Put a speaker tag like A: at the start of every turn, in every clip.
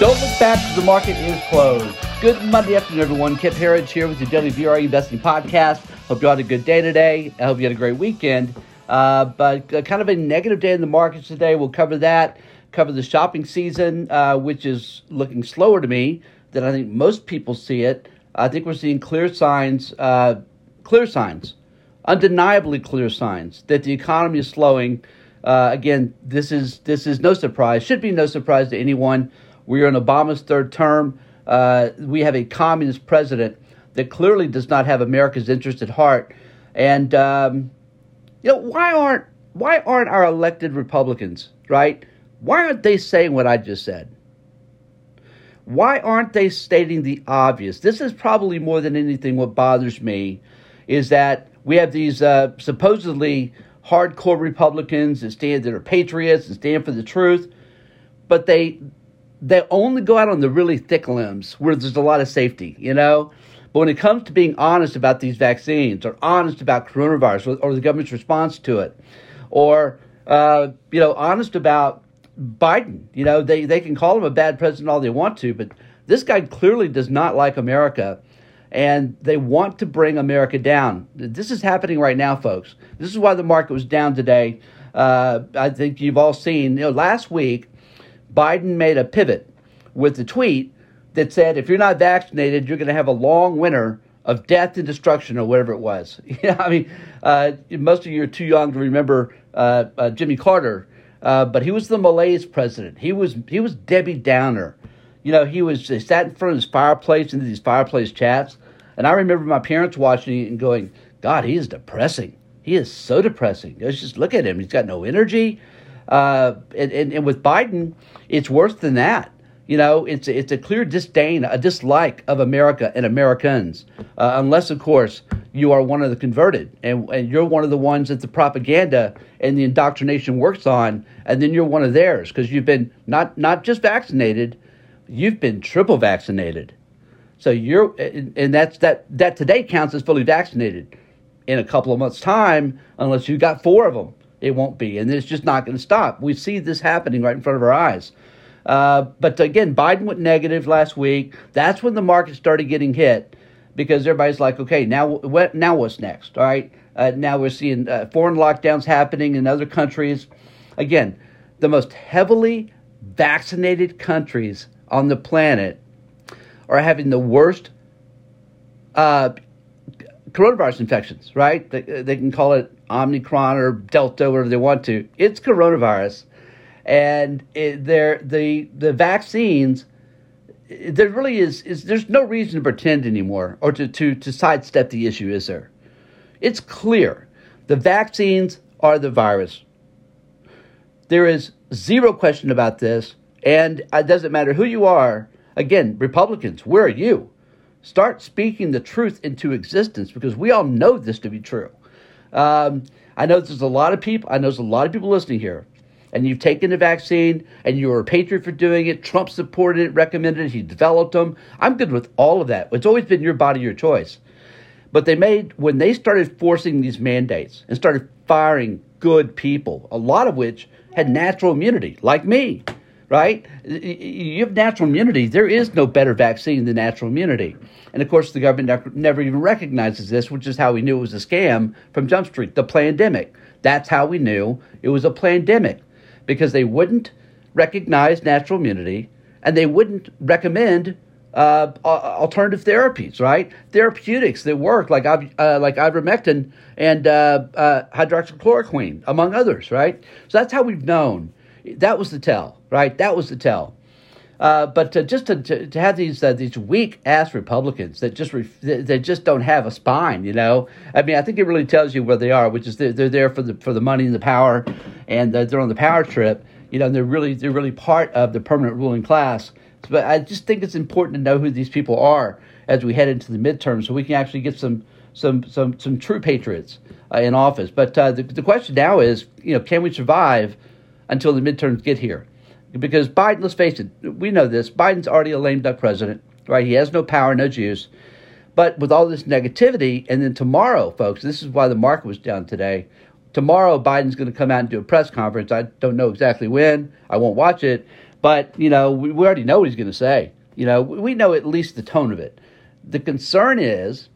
A: Don't look back because the market is closed. Good Monday afternoon, everyone. Kip Herriage here with daily VRA Investing Podcast. Hope you had a good day today. I hope you had a great weekend. Uh, but uh, kind of a negative day in the markets today. We'll cover that, cover the shopping season, uh, which is looking slower to me than I think most people see it. I think we're seeing clear signs, uh, clear signs, undeniably clear signs that the economy is slowing. Uh, again, this is this is no surprise. Should be no surprise to anyone we are in Obama's third term. Uh, we have a communist president that clearly does not have America's interest at heart. And um, you know why aren't why aren't our elected Republicans right? Why aren't they saying what I just said? Why aren't they stating the obvious? This is probably more than anything what bothers me is that we have these uh, supposedly hardcore Republicans that stand that are patriots and stand for the truth, but they they only go out on the really thick limbs where there's a lot of safety, you know? But when it comes to being honest about these vaccines or honest about coronavirus or, the government's response to it, or, uh, you know, honest about Biden, you know, they, they can call him a bad president all they want to, but this guy clearly does not like America and they want to bring America down. This is happening right now, folks. This is why the market was down today. Uh, I think you've all seen, you know, last week, Biden made a pivot with the tweet that said, if you're not vaccinated, you're going to have a long winter of death and destruction or whatever it was. Yeah, I mean, uh, most of you are too young to remember uh, uh, Jimmy Carter, uh, but he was the Malaise president. He was he was Debbie Downer. You know, he was he sat in front of his fireplace in these fireplace chats, and I remember my parents watching it and going, "God, he is depressing. He is so depressing. Let's just look at him. He's got no energy." Uh, and, and, and with Biden, it's worse than that. You know, it's it's a clear disdain, a dislike of America and Americans, uh, unless of course you are one of the converted, and and you're one of the ones that the propaganda and the indoctrination works on, and then you're one of theirs because you've been not not just vaccinated, you've been triple vaccinated. So you're, and that's that that today counts as fully vaccinated. In a couple of months' time, unless you've got four of them, it won't be, and it's just not going to stop. We see this happening right in front of our eyes. Uh, but again, Biden went negative last week. That's when the market started getting hit because everybody's like, okay, now what? Now what's next? All right. Uh, now we're seeing uh, foreign lockdowns happening in other countries. Again, the most heavily vaccinated countries on the planet are having the worst uh, coronavirus infections, right? They, uh, they can call it Omicron or Delta, whatever they want to. It's coronavirus, and it, the the vaccines. There really is, is there's no reason to pretend anymore or to, to, to sidestep the issue, is there? It's clear. The vaccines are the virus. There is zero question about this, and it doesn't matter who you are. Again, Republicans, where are you? Start speaking the truth into existence because we all know this to be true. Um, I know there's a lot of people. I know there's a lot of people listening here, and you've taken the vaccine, and you were a patriot for doing it. Trump supported it, recommended it. He developed them. I'm good with all of that. It's always been your body, your choice. But they made when they started forcing these mandates and started firing good people, a lot of which had natural immunity, like me right? You have natural immunity. There is no better vaccine than natural immunity. And of course, the government never even recognizes this, which is how we knew it was a scam from Jump Street, the pandemic. That's how we knew it was a pandemic because they wouldn't recognize natural immunity and they wouldn't recommend uh, alternative therapies, right? Therapeutics that work, like uh, like ivermectin and uh, uh, hydroxychloroquine, among others, right? So that's how we've known that was the tell, right? That was the tell. Uh, but to, just to, to, to, have these uh, these weak ass Republicans that just ref- they just don't have a spine, you know. I mean, I think it really tells you where they are, which is they're, they're there for the for the money and the power, and they're on the power trip, you know. They're really they're really part of the permanent ruling class. But I just think it's important to know who these people are as we head into the midterm, so we can actually get some some some some true patriots uh, in office. But uh, the the question now is, you know, can we survive? until the midterms get here. Because Biden, let's face it, we know this. Biden's already a lame duck president, right? He has no power, no juice. But with all this negativity, and then tomorrow, folks, this is why the market was down today. Tomorrow, Biden's going to come out and do a press conference. I don't know exactly when. I won't watch it. But you know, we, we already know what he's going to say. You know, we know at least the tone of it. The concern is,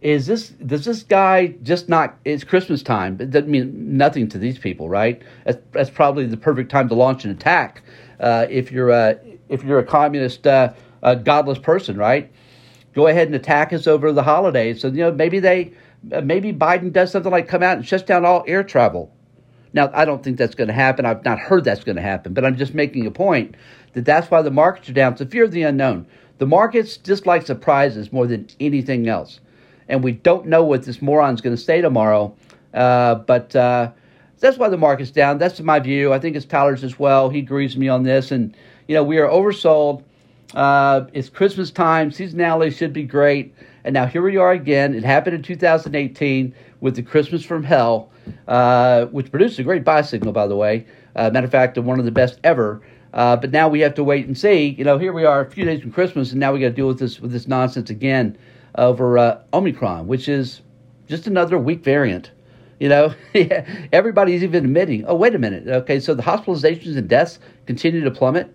A: is this does this guy just not? It's Christmas time. It doesn't mean nothing to these people, right? That's, that's probably the perfect time to launch an attack uh, if you're a if you're a communist, uh, a godless person, right? Go ahead and attack us over the holidays. So you know maybe they uh, maybe Biden does something like come out and shuts down all air travel. Now, I don't think that's going to happen. I've not heard that's going to happen, but I'm just making a point that that's why the markets are down. It's the fear of the unknown. The markets dislike surprises more than anything else. And we don't know what this moron's going to say tomorrow. Uh, but uh, that's why the market's down. That's my view. I think it's Tyler's as well. He agrees with me on this. And, you know, we are oversold. Uh, it's Christmas time. Seasonality should be great. And now here we are again. It happened in 2018 with the Christmas from Hell, uh, which produced a great buy signal, by the way. Uh, matter of fact, one of the best ever. Uh, but now we have to wait and see. You know, here we are a few days from Christmas, and now we got to deal with this with this nonsense again over uh, Omicron, which is just another weak variant. You know, everybody's even admitting, oh, wait a minute. Okay, so the hospitalizations and deaths continue to plummet,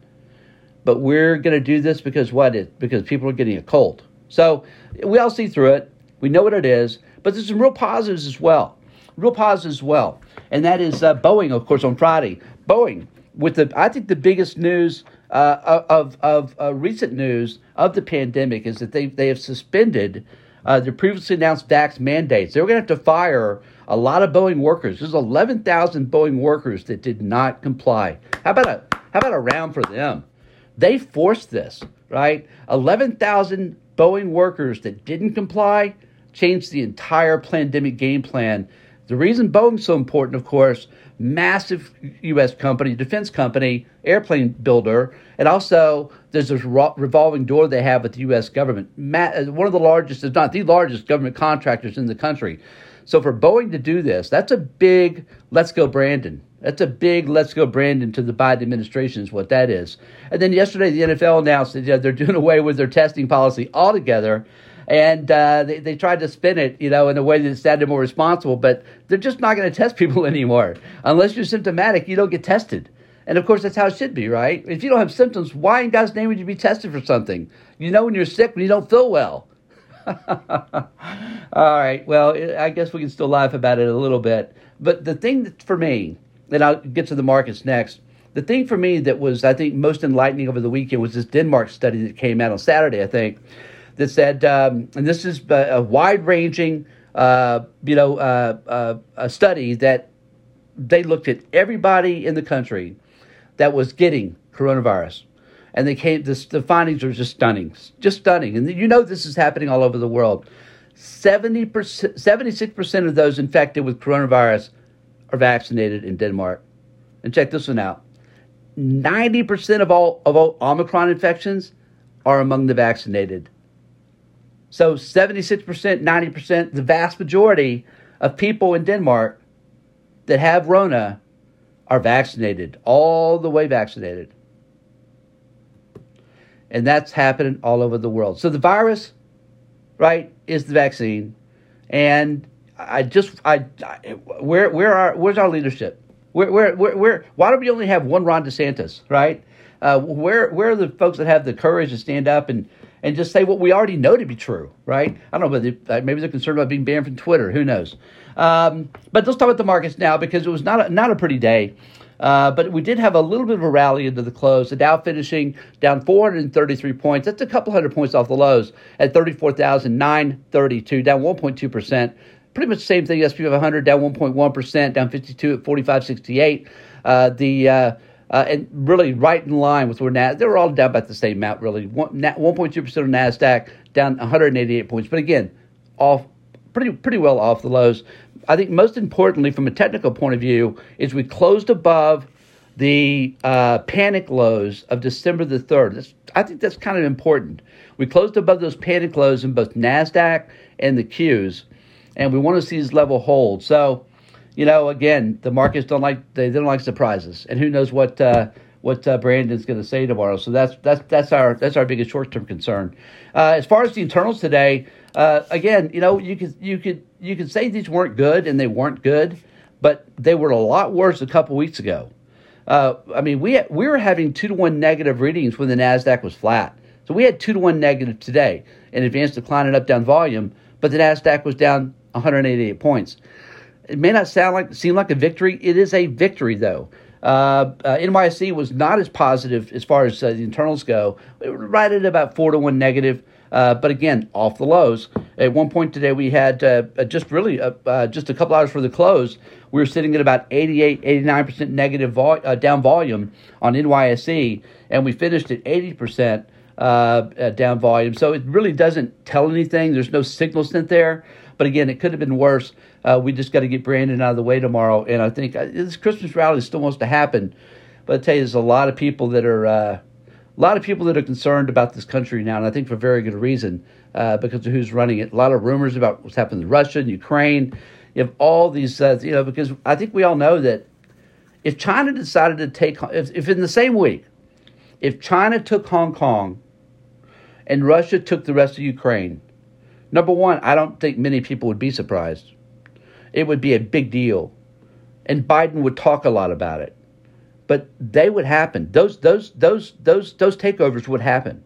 A: but we're going to do this because what? It because people are getting a cold. So we all see through it. We know what it is, but there's some real positives as well. Real positives as well. And that is uh, Boeing, of course, on Friday. Boeing, with the, I think the biggest news uh, of, of uh, recent news of the pandemic is that they, they have suspended uh, the previously announced vax mandates. They were going to have to fire a lot of Boeing workers. There's 11,000 Boeing workers that did not comply. How about a how about a round for them? They forced this, right? 11,000 Boeing workers that didn't comply changed the entire pandemic game plan. The reason Boeing's so important, of course, massive U.S. company, defense company, airplane builder, and also there's this revolving door they have with the U.S. government. Uh, one of the largest, if not the largest, government contractors in the country. So for Boeing to do this, that's a big let's go Brandon. That's a big let's go Brandon to the Biden administration is what that is. And then yesterday the NFL announced that they're doing away with their testing policy altogether. And uh, they, they tried to spin it, you know, in a way that sounded more responsible, but they're just not going to test people anymore. Unless you're symptomatic, you don't get tested. And of course, that's how it should be, right? If you don't have symptoms, why in God's name would you be tested for something? You know when you're sick when you don't feel well. All right. Well, I guess we can still laugh about it a little bit. But the thing for me, and I'll get to the markets next. The thing for me that was, I think, most enlightening over the weekend was this Denmark study that came out on Saturday, I think, that said, um, and this is a wide ranging, uh, you know, uh, uh, a study that they looked at everybody in the country that was getting coronavirus and they came. This, the findings are just stunning, just stunning. And you know this is happening all over the world. Seventy percent, seventy-six percent of those infected with coronavirus are vaccinated in Denmark. And check this one out: ninety percent of all of all Omicron infections are among the vaccinated. So seventy-six percent, ninety percent, the vast majority of people in Denmark that have Rona are vaccinated, all the way vaccinated and that's happening all over the world. So the virus, right, is the vaccine, and I just I, I where where are where's our leadership? Where where where, where why do we only have one Ron DeSantis, right? Uh, where where are the folks that have the courage to stand up and and just say what we already know to be true, right? I don't know, but they, uh, maybe they're concerned about being banned from Twitter. Who knows? Um, but let's talk about the markets now because it was not a, not a pretty day. Uh, but we did have a little bit of a rally into the close. The Dow finishing down 433 points. That's a couple hundred points off the lows at 34,932, down 1.2%. Pretty much the same thing. SP 500 down 1.1%, down 52 at 45.68. Uh, the uh, uh, and really right in line with where Nas- they were all down about the same amount, really. 1.2% of NASDAQ down 188 points. But again, off pretty pretty well off the lows. I think most importantly, from a technical point of view, is we closed above the uh, panic lows of December the 3rd. That's, I think that's kind of important. We closed above those panic lows in both NASDAQ and the Qs, and we want to see this level hold. So, you know, again, the markets don't like they, they don't like surprises, and who knows what uh, what uh, Brandon's going to say tomorrow. So that's that's that's our that's our biggest short term concern. Uh, as far as the internals today, uh, again, you know, you could you could you could say these weren't good and they weren't good, but they were a lot worse a couple weeks ago. Uh, I mean, we we were having two to one negative readings when the Nasdaq was flat. So we had two to one negative today in advanced decline and up down volume, but the Nasdaq was down 188 points. It may not sound like seem like a victory. It is a victory though. Uh, uh, NYSE was not as positive as far as uh, the internals go, We were right at about four to one negative. Uh, but again, off the lows. At one point today, we had uh, just really uh, just a couple hours for the close. We were sitting at about 88, 89% negative vol- down volume on NYSE, and we finished at 80% down volume. So it really doesn't tell anything. There's no signal sent there. But again, it could have been worse. Uh, we just got to get Brandon out of the way tomorrow. And I think uh, this Christmas rally still wants to happen. But I tell you, there's a lot of people that are uh, a lot of people that are concerned about this country now, and I think for very good reason uh, because of who's running it. A lot of rumors about what's happening in Russia and Ukraine. You have all these, uh, you know, because I think we all know that if China decided to take, if, if in the same week, if China took Hong Kong and Russia took the rest of Ukraine, number one, I don't think many people would be surprised it would be a big deal. And Biden would talk a lot about it. But they would happen. Those those those those those takeovers would happen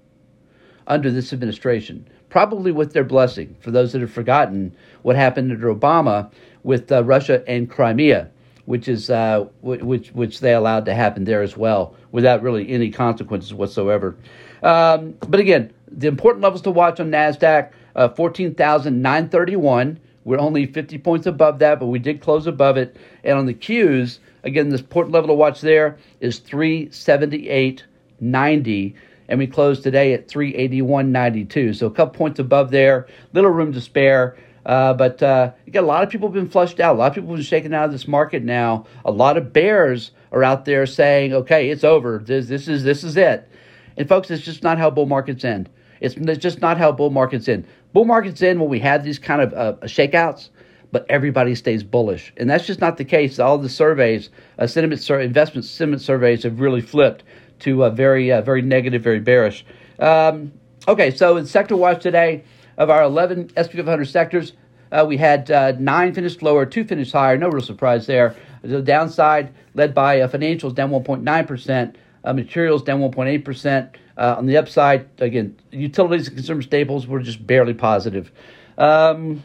A: under this administration, probably with their blessing. For those that have forgotten what happened under Obama with uh, Russia and Crimea, which is uh, which which they allowed to happen there as well, without really any consequences whatsoever. Um, but again, the important levels to watch on Nasdaq: uh, fourteen thousand nine thirty one. We're only 50 points above that, but we did close above it. And on the Qs, again, this port level to watch there is 378.90, and we closed today at 381.92. So a couple points above there, little room to spare. Uh, but uh, you got a lot of people have been flushed out. A lot of people have been shaken out of this market now. A lot of bears are out there saying, "Okay, it's over. This, this is this is it." And folks, it's just not how bull markets end. It's, it's just not how bull markets end. Bull markets end when we have these kind of uh, shakeouts, but everybody stays bullish, and that's just not the case. All the surveys, uh, sentiment sur- investment sentiment surveys, have really flipped to a very uh, very negative, very bearish. Um, okay, so in sector watch today, of our 11 SP 500 sectors, uh, we had uh, nine finished lower, two finished higher. No real surprise there. The downside led by uh, financials down 1.9 percent, uh, materials down 1.8 percent. Uh, on the upside, again, utilities and consumer staples were just barely positive. Um,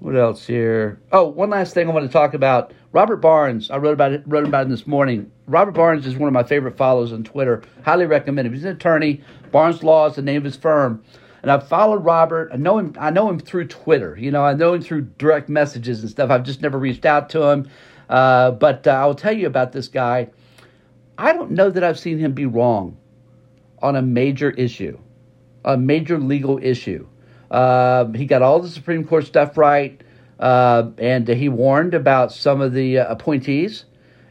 A: what else here? Oh, one last thing I want to talk about. Robert Barnes. I wrote about it. Wrote about him this morning. Robert Barnes is one of my favorite follows on Twitter. Highly recommend him. He's an attorney. Barnes Law is the name of his firm. And I've followed Robert. I know him. I know him through Twitter. You know, I know him through direct messages and stuff. I've just never reached out to him. Uh, but uh, I'll tell you about this guy. I don't know that I've seen him be wrong on a major issue, a major legal issue. Uh, he got all the Supreme Court stuff right, uh, and he warned about some of the uh, appointees,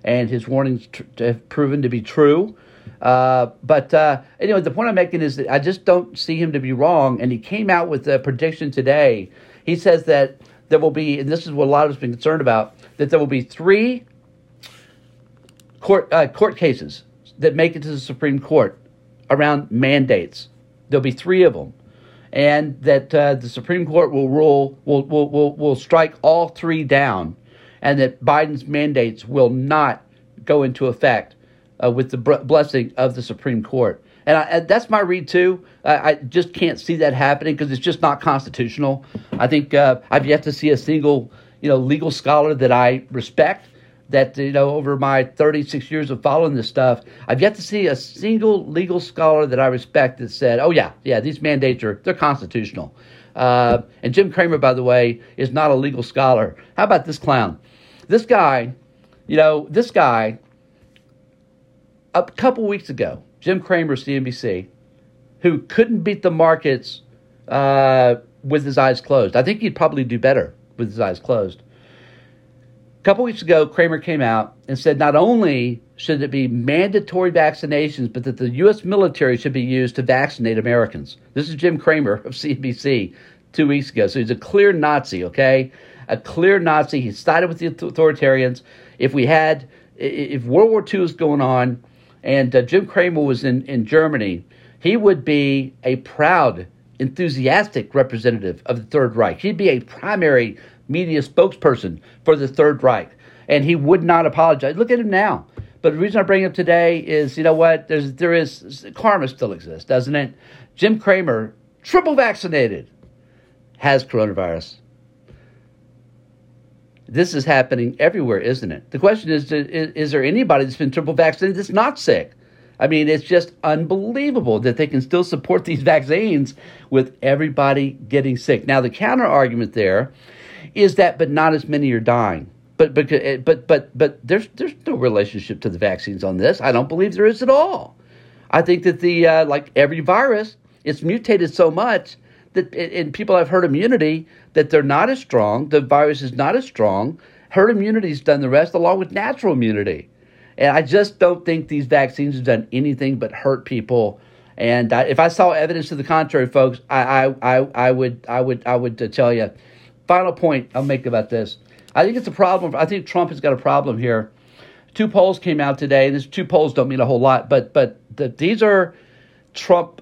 A: and his warnings tr- have proven to be true. Uh, but uh, anyway, the point I'm making is that I just don't see him to be wrong, and he came out with a prediction today. He says that there will be, and this is what a lot of us have been concerned about, that there will be three court uh, court cases that make it to the Supreme Court around mandates. There'll be three of them, and that uh, the Supreme Court will rule will, will will will strike all three down, and that Biden's mandates will not go into effect uh, with the blessing of the Supreme Court. And, I, that's my read too. I just can't see that happening because it's just not constitutional. I think uh, I've yet to see a single you know legal scholar that I respect that you know over my 36 years of following this stuff i've yet to see a single legal scholar that i respect that said oh yeah yeah these mandates are they're constitutional. Uh, and jim cramer by the way is not a legal scholar. How about this clown? This guy you know this guy a couple weeks ago jim cramer cnbc who couldn't beat the markets uh, with his eyes closed. I think he'd probably do better with his eyes closed a couple weeks ago, Cramer came out and said not only should it be mandatory vaccinations, but that the U.S. military should be used to vaccinate Americans. This is Jim Cramer of CNBC two weeks ago. So he's a clear Nazi, okay? A clear Nazi. He sided with the authoritarians. If we had, if World War II was going on and uh, Jim Cramer was in, in Germany, he would be a proud, enthusiastic representative of the Third Reich. He'd be a primary media spokesperson for the Third Reich. and he would not apologize. Look at him now. But the reason I bring him today is, you know what? There's there is karma still exists, doesn't it? Jim Cramer, triple vaccinated, has coronavirus. This is happening everywhere, isn't it? The question is, is, is there anybody that's been triple vaccinated that's not sick? I mean, it's just unbelievable that they can still support these vaccines with everybody getting sick. Now, the counter argument there is that, but not as many are dying. But but eh, but but but there's there's no relationship to the vaccines on this. I don't believe there is at all. I think that the uh, like every virus, it's mutated so much that and people have herd immunity that they're not as strong. The virus is not as strong. Herd immunity's done the rest along with natural immunity. And I just don't think these vaccines have done anything but hurt people. And I, if I saw evidence to the contrary, folks, I, I, I, I would I would I would uh, tell you. Final point I'll make about this I think it's a problem. I think Trump has got a problem here. Two polls came out today. These two polls don't mean a whole lot, but but the, these are Trump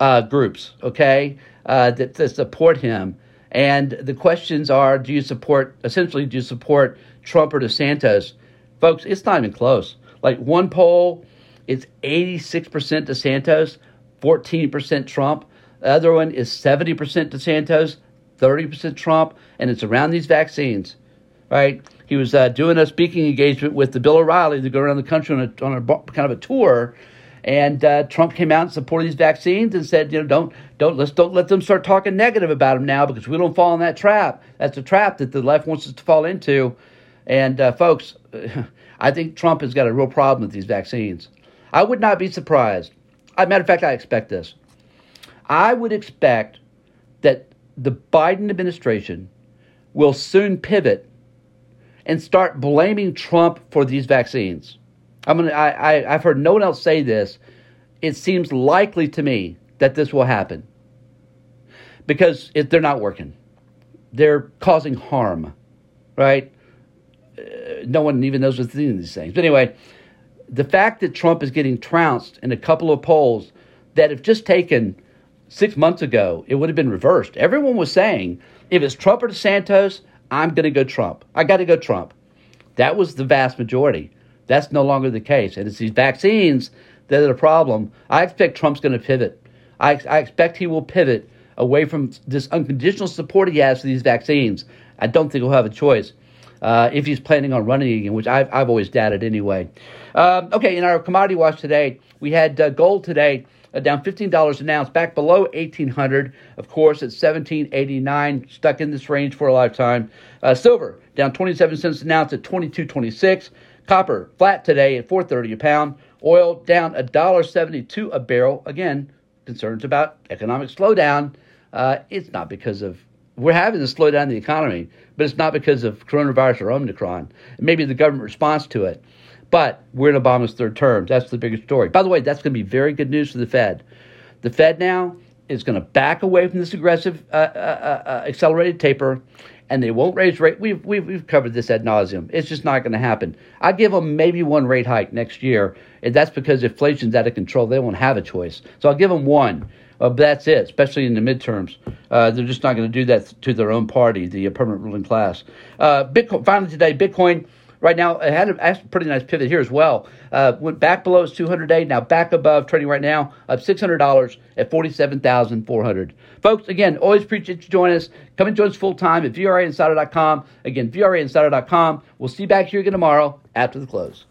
A: uh, groups, okay, uh, that, that support him. And the questions are: Do you support? Essentially, do you support Trump or DeSantis? Folks, it's not even close. Like one poll, it's eighty-six percent DeSantis, fourteen percent Trump. The other one is seventy percent DeSantis, thirty percent Trump, and it's around these vaccines right? He was uh, doing a speaking engagement with the Bill O'Reilly to go around the country on a, on a kind of a tour. And uh, Trump came out and supported these vaccines and said, you know, don't don't let's don't let them start talking negative about them now because we don't fall in that trap. That's a trap that the left wants us to fall into. And uh, folks, I think Trump has got a real problem with these vaccines. I would not be surprised. As a matter of fact, I expect this. I would expect that the Biden administration will soon pivot and start blaming Trump for these vaccines. I'm gonna, I, I, I've heard no one else say this. It seems likely to me that this will happen because if they're not working. They're causing harm, right? Uh, no one even knows what's in these things. But anyway, the fact that Trump is getting trounced in a couple of polls that have just taken six months ago, it would have been reversed. Everyone was saying if it's Trump or DeSantis, I'm going to go Trump. I got to go Trump. That was the vast majority. That's no longer the case. And it's these vaccines that are the problem. I expect Trump's going to pivot. I, I expect he will pivot away from this unconditional support he has for these vaccines. I don't think he'll have a choice. Uh, if he's planning on running again, which I've, I've always doubted anyway. Um, okay, in our commodity watch today, we had uh, gold today down $15 an ounce, back below 1800 Of course, at 1789 stuck in this range for a lifetime. Uh, silver down 27 cents an ounce at 22.26. Copper flat today at 4.30 a pound. Oil down $1.72 a barrel. Again, concerns about economic slowdown. Uh, it's not because of we're having to slow down the economy, but it's not because of coronavirus or Omicron. Maybe the government response to it. But we're in Obama's third term. That's the biggest story. By the way, that's going to be very good news for the Fed. The Fed now is going to back away from this aggressive uh, uh, uh, uh, accelerated taper, and they won't raise rate. We've, we've, we've covered this ad nauseum. It's just not going to happen. I give them maybe one rate hike next year, and that's because inflation's out of control. They won't have a choice. So I'll give them one. Uh, but that's it, especially in the midterms. Uh, they're just not going to do that to their own party, the permanent ruling class. Bitcoin, finally today, Bitcoin Right now, it had a pretty nice pivot here as well. Uh, went back below its 200 day, now back above, trading right now up $600 at 47400 Folks, again, always appreciate you joining us. Come and join us full time at VRAinsider.com. Again, VRAinsider.com. We'll see you back here again tomorrow after the close.